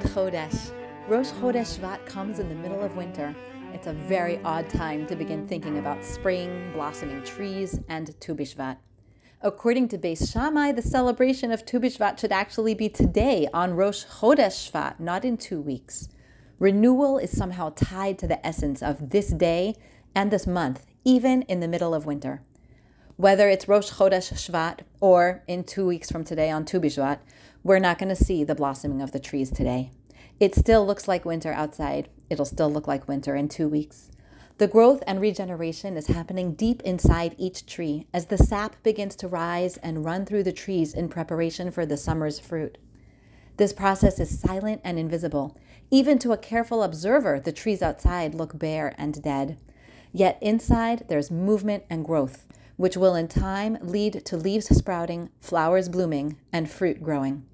good Chodesh. Rosh Chodesh Shvat comes in the middle of winter. It's a very odd time to begin thinking about spring, blossoming trees, and Tu B'Shvat. According to Beis Shammai, the celebration of Tu B'Shvat should actually be today on Rosh Chodesh Shvat, not in two weeks. Renewal is somehow tied to the essence of this day and this month, even in the middle of winter. Whether it's Rosh Chodesh Shvat or in two weeks from today on Tu B'Shvat, we're not going to see the blossoming of the trees today. It still looks like winter outside. It'll still look like winter in two weeks. The growth and regeneration is happening deep inside each tree as the sap begins to rise and run through the trees in preparation for the summer's fruit. This process is silent and invisible. Even to a careful observer, the trees outside look bare and dead. Yet inside, there's movement and growth, which will in time lead to leaves sprouting, flowers blooming, and fruit growing.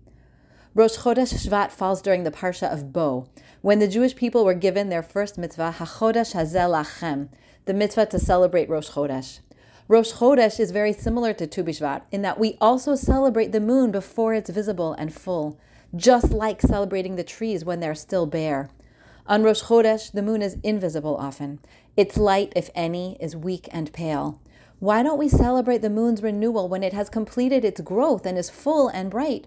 Rosh Chodesh Shvat falls during the Parsha of Bo, when the Jewish people were given their first mitzvah, HaChodesh Hazeh Lachem, the mitzvah to celebrate Rosh Chodesh. Rosh Chodesh is very similar to Tu B'Shvat in that we also celebrate the moon before it's visible and full, just like celebrating the trees when they're still bare. On Rosh Chodesh, the moon is invisible often. Its light, if any, is weak and pale. Why don't we celebrate the moon's renewal when it has completed its growth and is full and bright?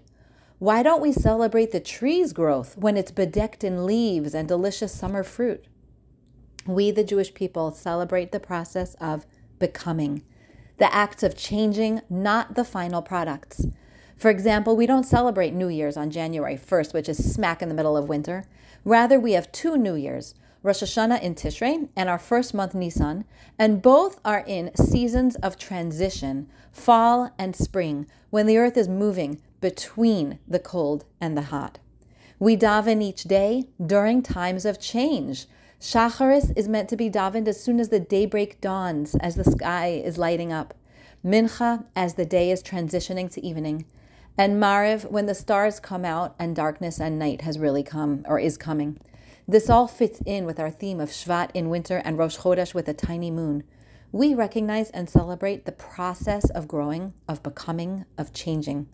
Why don't we celebrate the tree's growth when it's bedecked in leaves and delicious summer fruit? We, the Jewish people, celebrate the process of becoming, the act of changing, not the final products. For example, we don't celebrate New Year's on January 1st, which is smack in the middle of winter. Rather, we have two New Year's, Rosh Hashanah in Tishrei and our first month Nisan, and both are in seasons of transition, fall and spring, when the earth is moving between the cold and the hot. We daven each day during times of change. Shacharis is meant to be davened as soon as the daybreak dawns, as the sky is lighting up. Mincha, as the day is transitioning to evening. And Mariv, when the stars come out and darkness and night has really come or is coming. This all fits in with our theme of Shvat in winter and Rosh Chodesh with a tiny moon. We recognize and celebrate the process of growing, of becoming, of changing.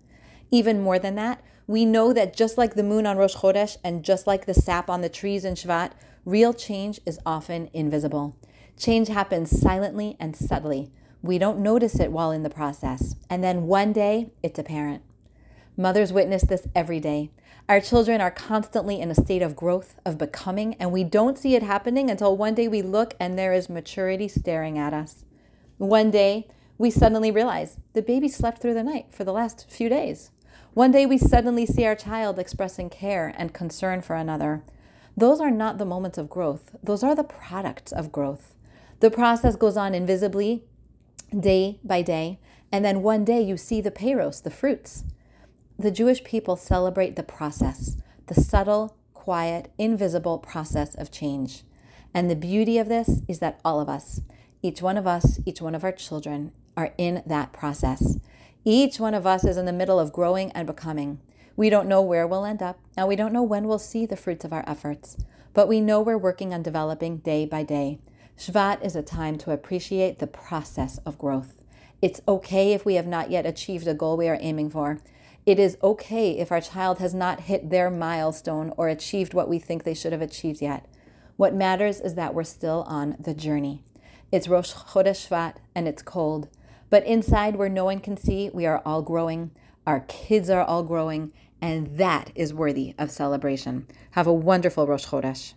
Even more than that, we know that just like the moon on Rosh Chodesh and just like the sap on the trees in Shvat, real change is often invisible. Change happens silently and subtly. We don't notice it while in the process. And then one day, it's apparent. Mothers witness this every day. Our children are constantly in a state of growth, of becoming, and we don't see it happening until one day we look and there is maturity staring at us. One day, we suddenly realize the baby slept through the night for the last few days. One day we suddenly see our child expressing care and concern for another. Those are not the moments of growth, those are the products of growth. The process goes on invisibly, day by day, and then one day you see the peiros, the fruits. The Jewish people celebrate the process, the subtle, quiet, invisible process of change. And the beauty of this is that all of us, each one of us, each one of our children, are in that process. Each one of us is in the middle of growing and becoming. We don't know where we'll end up, and we don't know when we'll see the fruits of our efforts, but we know we're working on developing day by day. Shvat is a time to appreciate the process of growth. It's okay if we have not yet achieved a goal we are aiming for. It is okay if our child has not hit their milestone or achieved what we think they should have achieved yet. What matters is that we're still on the journey. It's Rosh Chodesh Shvat and it's cold. But inside, where no one can see, we are all growing. Our kids are all growing. And that is worthy of celebration. Have a wonderful Rosh Chodesh.